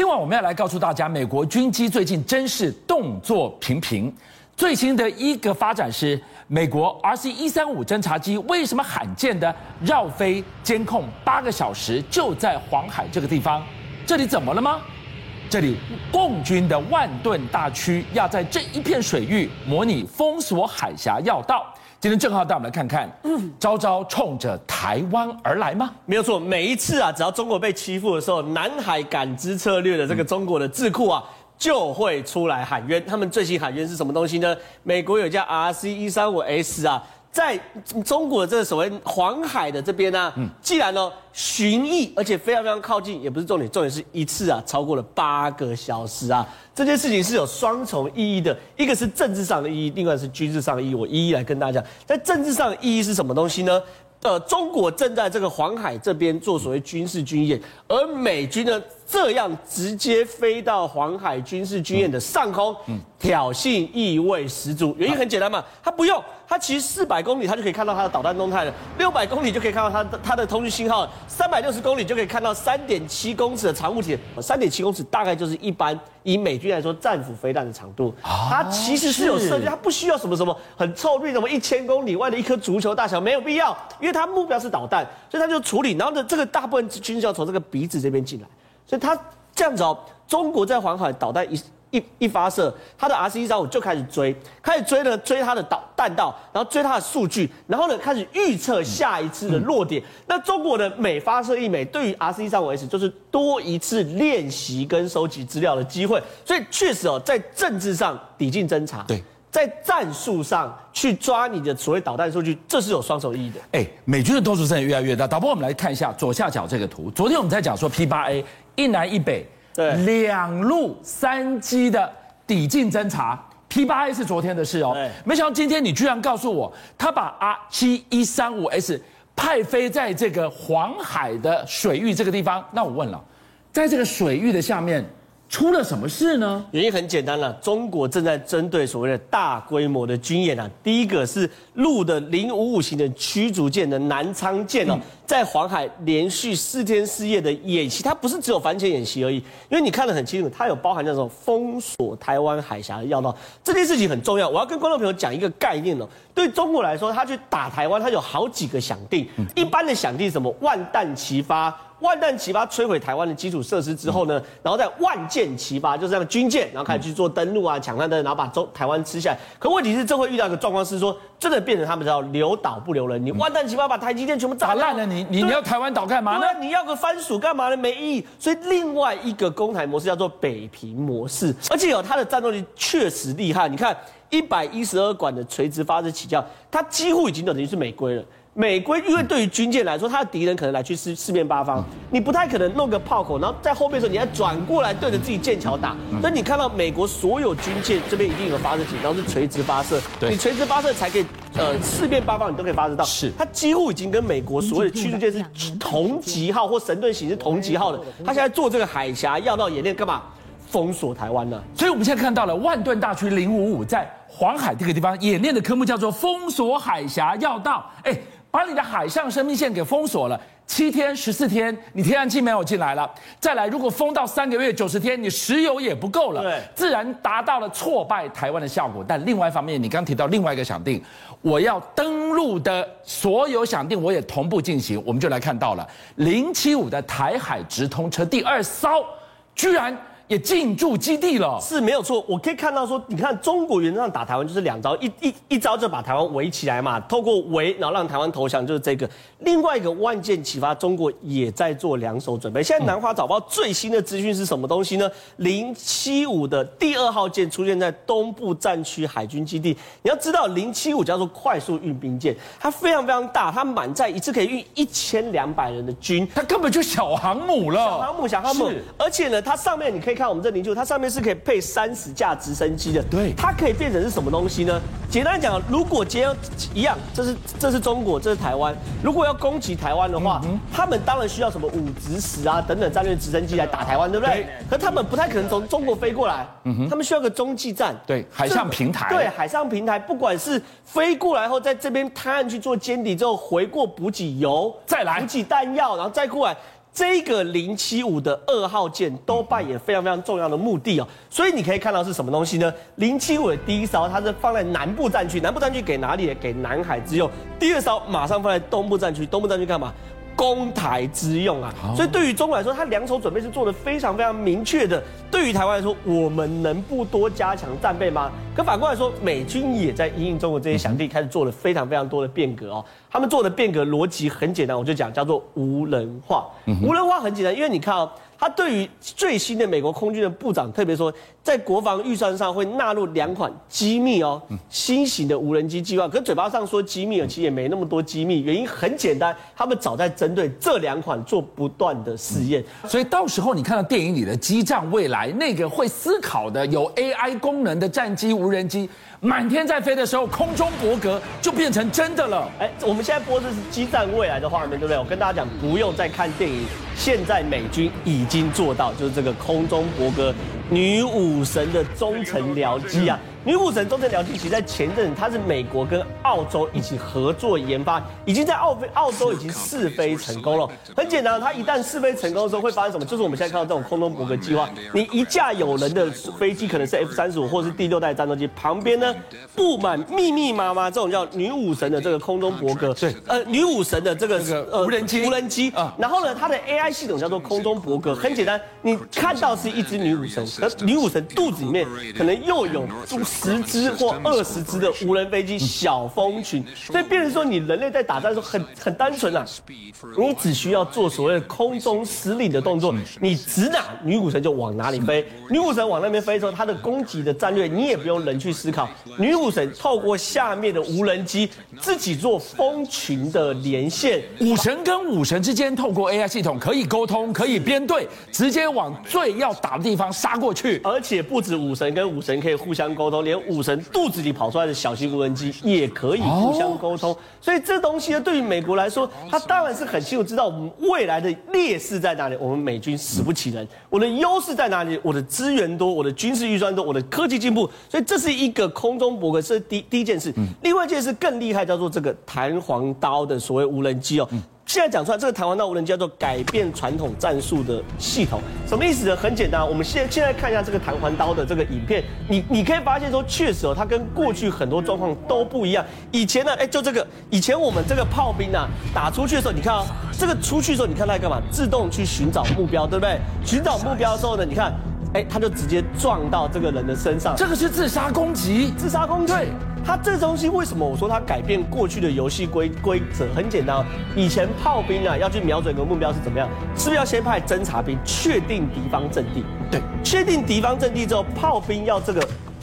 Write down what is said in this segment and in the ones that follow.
今晚我们要来告诉大家，美国军机最近真是动作频频。最新的一个发展是，美国 RC 一三五侦察机为什么罕见的绕飞监控八个小时，就在黄海这个地方？这里怎么了吗？这里共军的万吨大驱要在这一片水域模拟封锁海峡要道。今天正好带我们来看看，嗯，招招冲着台湾而来吗？没有错，每一次啊，只要中国被欺负的时候，南海感知策略的这个中国的智库啊，就会出来喊冤。他们最新喊冤是什么东西呢？美国有一架 RC 一三五 S 啊。在中国的这个所谓黄海的这边呢，既然呢巡弋，而且非常非常靠近，也不是重点，重点是一次啊超过了八个小时啊，这件事情是有双重意义的，一个是政治上的意义，另外是军事上的意义，我一一来跟大家讲。在政治上的意义是什么东西呢？呃，中国正在这个黄海这边做所谓军事军演，而美军呢这样直接飞到黄海军事军演的上空，挑衅意味十足。原因很简单嘛，他不用。他其实四百公里，他就可以看到他的导弹动态了；六百公里就可以看到他的它的通讯信号；三百六十公里就可以看到三点七公尺的长物体。三点七公尺大概就是一般以美军来说战斧飞弹的长度。它其实是有设计，它不需要什么什么很臭屁，什么一千公里外的一颗足球大小没有必要，因为它目标是导弹，所以它就处理。然后呢，这个大部分军要从这个鼻子这边进来，所以它这样子哦，中国在黄海导弹一。一一发射，他的 RC-135 就开始追，开始追呢，追他的导弹道，然后追他的数据，然后呢，开始预测下一次的落点。那中国的每发射一枚，对于 RC-135S 就是多一次练习跟收集资料的机会。所以确实哦，在政治上抵近侦察，对，在战术上去抓你的所谓导弹数据，这是有双重意义的。哎，美军的动作真的越来越大。导播，我们来看一下左下角这个图。昨天我们在讲说 P 八 A 一南一北。对，两路三机的抵近侦察 P 八 A 是昨天的事哦。对，没想到今天你居然告诉我，他把 R 七一三五 S 派飞在这个黄海的水域这个地方。那我问了，在这个水域的下面。出了什么事呢？原因很简单了，中国正在针对所谓的大规模的军演啊。第一个是陆的零五五型的驱逐舰的南昌舰哦，在黄海连续四天四夜的演习，它不是只有反潜演习而已，因为你看得很清楚，它有包含那种封锁台湾海峡的要道，这件事情很重要。我要跟观众朋友讲一个概念哦，对中国来说，他去打台湾，他有好几个想定，一般的想定什么万弹齐发。万弹齐发摧毁台湾的基础设施之后呢，然后再万箭齐发，就是这样军舰，然后开始去做登陆啊、抢滩登，然后把中台湾吃下来。可问题是，这会遇到一个状况是说，真的变成他们叫留岛不留人。你万弹齐发把台积电全部炸烂了，你你你要台湾岛干嘛呢？你要个番薯干嘛呢？没意义。所以另外一个攻台模式叫做北平模式，而且有它的战斗力确实厉害。你看一百一十二管的垂直发射起降，它几乎已经等于是美规了。美国因为对于军舰来说，它的敌人可能来去四四面八方，你不太可能弄个炮口，然后在后面的时候你还转过来对着自己舰桥打。所以你看到美国所有军舰这边一定有发射井，然后是垂直发射，你垂直发射才可以，呃，四面八方你都可以发射到。是，它几乎已经跟美国所谓的驱逐舰是同级号或神盾型是同级号的。他现在做这个海峡要道演练干嘛？封锁台湾呢？所以我们现在看到了万吨大驱零五五在黄海这个地方演练的科目叫做封锁海峡要道。哎。把你的海上生命线给封锁了七天十四天，你天然气没有进来了。再来，如果封到三个月九十天，你石油也不够了。对，自然达到了挫败台湾的效果。但另外一方面，你刚提到另外一个想定，我要登陆的所有想定，我也同步进行。我们就来看到了零七五的台海直通车第二艘，居然。也进驻基地了，是没有错。我可以看到说，你看中国原则上打台湾就是两招，一一一招就把台湾围起来嘛，透过围，然后让台湾投降，就是这个。另外一个万箭齐发，中国也在做两手准备。现在南华早报最新的资讯是什么东西呢？零七五的第二号舰出现在东部战区海军基地。你要知道，零七五叫做快速运兵舰，它非常非常大，它满载一次可以运一千两百人的军，它根本就小航母了。小航母，小航母。而且呢，它上面你可以。看我们这零七五，它上面是可以配三十架直升机的。对，它可以变成是什么东西呢？简单讲，如果今天一样，这是这是中国，这是台湾。如果要攻击台湾的话，嗯、他们当然需要什么武直十啊等等战略直升机来打台湾，对不对？对，可他们不太可能从中国飞过来，嗯哼，他们需要个中继站，对，海上平台，对，海上平台，不管是飞过来后在这边滩岸去做歼敌之后回过补给油，再来补给弹药，然后再过来。这个零七五的二号舰都扮演非常非常重要的目的哦。所以你可以看到是什么东西呢？零七五的第一艘它是放在南部战区，南部战区给哪里？给南海之用。第二艘马上放在东部战区，东部战区干嘛？攻台之用啊，所以对于中国来说，它两手准备是做的非常非常明确的。对于台湾来说，我们能不多加强战备吗？可反过来说，美军也在因应中国这些想地开始做了非常非常多的变革哦。他们做的变革逻辑很简单，我就讲叫做无人化。无人化很简单，因为你看哦。他对于最新的美国空军的部长特别说，在国防预算上会纳入两款机密哦，新型的无人机计划。可嘴巴上说机密，其实也没那么多机密。原因很简单，他们早在针对这两款做不断的试验。所以到时候你看到电影里的机战未来那个会思考的有 AI 功能的战机无人机。满天在飞的时候，空中博格就变成真的了。哎，我们现在播的是激战未来的画面，对不对？我跟大家讲，不用再看电影，现在美军已经做到，就是这个空中博格。女武神的忠诚僚机啊，女武神中程僚机，其实在前阵，它是美国跟澳洲一起合作研发，已经在澳飞澳洲已经试飞成功了。很简单，它一旦试飞成功的时候，会发生什么？就是我们现在看到这种空中博格计划，你一架有人的飞机，可能是 F 三十五或是第六代战斗机，旁边呢布满密密麻麻这种叫女武神的这个空中博格，对，呃，女武神的这个呃无人机，无人机啊，然后呢，它的 AI 系统叫做空中博格，很简单，你看到是一只女武神。而女武神肚子里面可能又有十只或二十只的无人飞机小蜂群，所以变成说你人类在打仗的时候很很单纯啊，你只需要做所谓的空中司令的动作，你指哪女武神就往哪里飞，女武神往那边飞的时候，它的攻击的战略你也不用人去思考，女武神透过下面的无人机自己做蜂群的连线，武神跟武神之间透过 AI 系统可以沟通，可以编队，直接往最要打的地方杀过去。而且不止武神跟武神可以互相沟通，连武神肚子里跑出来的小型无人机也可以互相沟通。所以这东西呢，对于美国来说，他当然是很清楚知道我们未来的劣势在哪里。我们美军死不起人，我的优势在哪里？我的资源多，我的军事预算多，我的科技进步。所以这是一个空中博客，是第第一件事。另外一件事更厉害，叫做这个弹簧刀的所谓无人机哦。现在讲出来，这个弹簧刀无人机叫做改变传统战术的系统，什么意思呢？很简单，我们现现在看一下这个弹簧刀的这个影片，你你可以发现说，确实哦，它跟过去很多状况都不一样。以前呢，哎，就这个，以前我们这个炮兵啊，打出去的时候，你看啊，这个出去的时候，你看它干嘛？自动去寻找目标，对不对？寻找目标的时候呢，你看，哎，他就直接撞到这个人的身上。这个是自杀攻击，自杀攻击。对。他这东西为什么我说他改变过去的游戏规规则？很简单，以前炮兵啊要去瞄准一个目标是怎么样？是不是要先派侦察兵确定敌方阵地？对，确定敌方阵地之后，炮兵要这个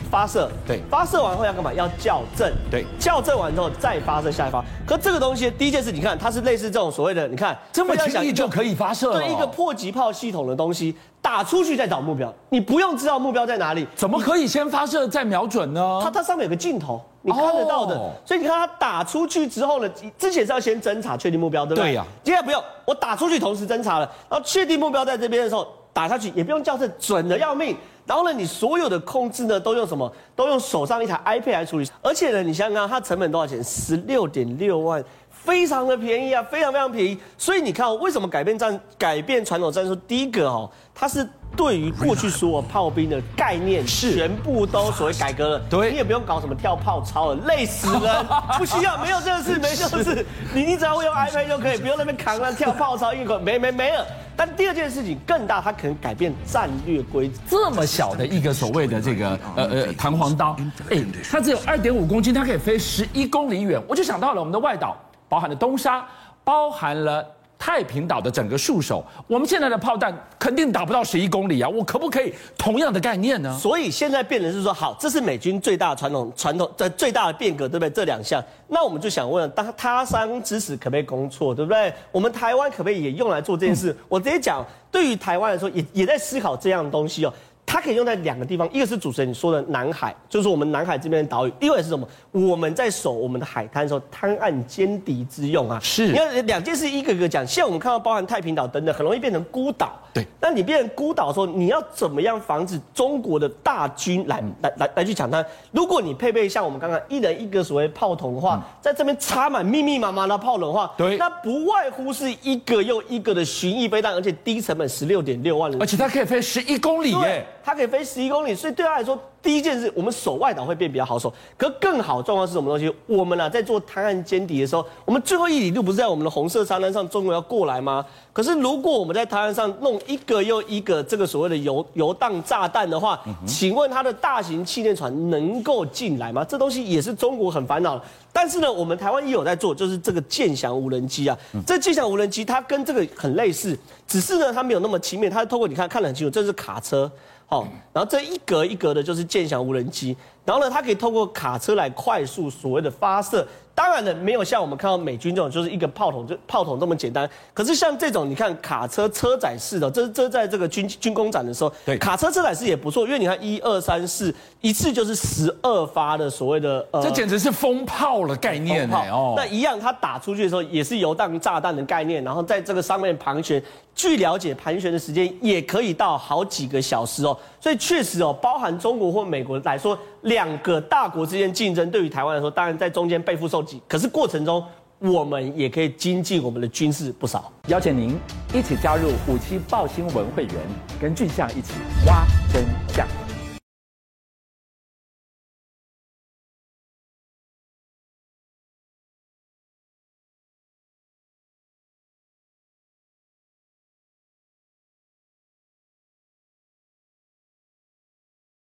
发射。对，发射完后要干嘛？要校正。对，校正完之后再发射下一发。可这个东西第一件事，你看它是类似这种所谓的，你看这么轻易就可以发射了，对，一个迫击炮系统的东西。打出去再找目标，你不用知道目标在哪里，怎么可以先发射再瞄准呢？它它上面有个镜头，你看得到的。Oh. 所以你看它打出去之后呢，之前是要先侦查确定目标，对不对？对呀、啊。接下来不用，我打出去同时侦查了，然后确定目标在这边的时候打下去也不用校正，准的要命。然后呢，你所有的控制呢都用什么？都用手上一台 iPad 来处理。而且呢，你想想看，它成本多少钱？十六点六万。非常的便宜啊，非常非常便宜。所以你看，为什么改变战改变传统战术？第一个哦，它是对于过去所有炮兵的概念是全部都所谓改革了。对，你也不用搞什么跳炮操了，累死了，不需要，没有这个事，没这个事。你你只要会用 iPad 就可以，不用那边扛了跳炮操，一个没没没了。但第二件事情更大，它可能改变战略规则。这么小的一个所谓的这个呃呃弹簧刀，哎，它只有二点五公斤，它可以飞十一公里远。我就想到了我们的外岛。包含了东沙，包含了太平岛的整个束手。我们现在的炮弹肯定打不到十一公里啊！我可不可以同样的概念呢？所以现在变成是说，好，这是美军最大的传统传统的最大的变革，对不对？这两项，那我们就想问，当他山之石可不可以攻错，对不对？我们台湾可不可以也用来做这件事？我直接讲，对于台湾来说，也也在思考这样的东西哦。它可以用在两个地方，一个是主持人你说的南海，就是我们南海这边的岛屿；另外是什么？我们在守我们的海滩的时候，滩岸歼敌之用啊。是，因为两件事一个一个讲。现在我们看到包含太平岛等等，很容易变成孤岛。对，那你变成孤岛的时候，你要怎么样防止中国的大军来、嗯、来来来去抢滩？如果你配备像我们刚刚一人一个所谓炮筒的话，嗯、在这边插满密密麻麻的炮筒的话，对，那不外乎是一个又一个的巡弋飞弹，而且低成本十六点六万人，而且它可以飞十一公里耶。它可以飞十一公里，所以对他来说，第一件事，我们守外岛会变比较好守。可更好状况是什么东西？我们啊，在做滩岸歼敌的时候，我们最后一里路不是在我们的红色沙滩上，中国要过来吗？可是如果我们在滩岸上弄一个又一个这个所谓的游游荡炸弹的话，请问它的大型气垫船能够进来吗？这东西也是中国很烦恼。但是呢，我们台湾也有在做，就是这个剑翔无人机啊。这剑翔无人机它跟这个很类似，只是呢，它没有那么轻便，它透过你看看得很清楚，这是卡车。好，然后这一格一格的就是剑翔无人机，然后呢，它可以透过卡车来快速所谓的发射。当然了，没有像我们看到美军这种，就是一个炮筒就炮筒这么简单。可是像这种，你看卡车车载式的，这这在这个军军工展的时候，对，卡车车载式也不错，因为你看一二三四，一次就是十二发的所谓的呃，这简直是风炮的概念炮哦。那一样，它打出去的时候也是游荡炸弹的概念，然后在这个上面盘旋。据了解，盘旋的时间也可以到好几个小时哦。所以确实哦，包含中国或美国来说，两个大国之间竞争，对于台湾来说，当然在中间背负受可是过程中，我们也可以精进我们的军事不少。邀请您一起加入虎七报新闻会员，跟俊相一起挖真相。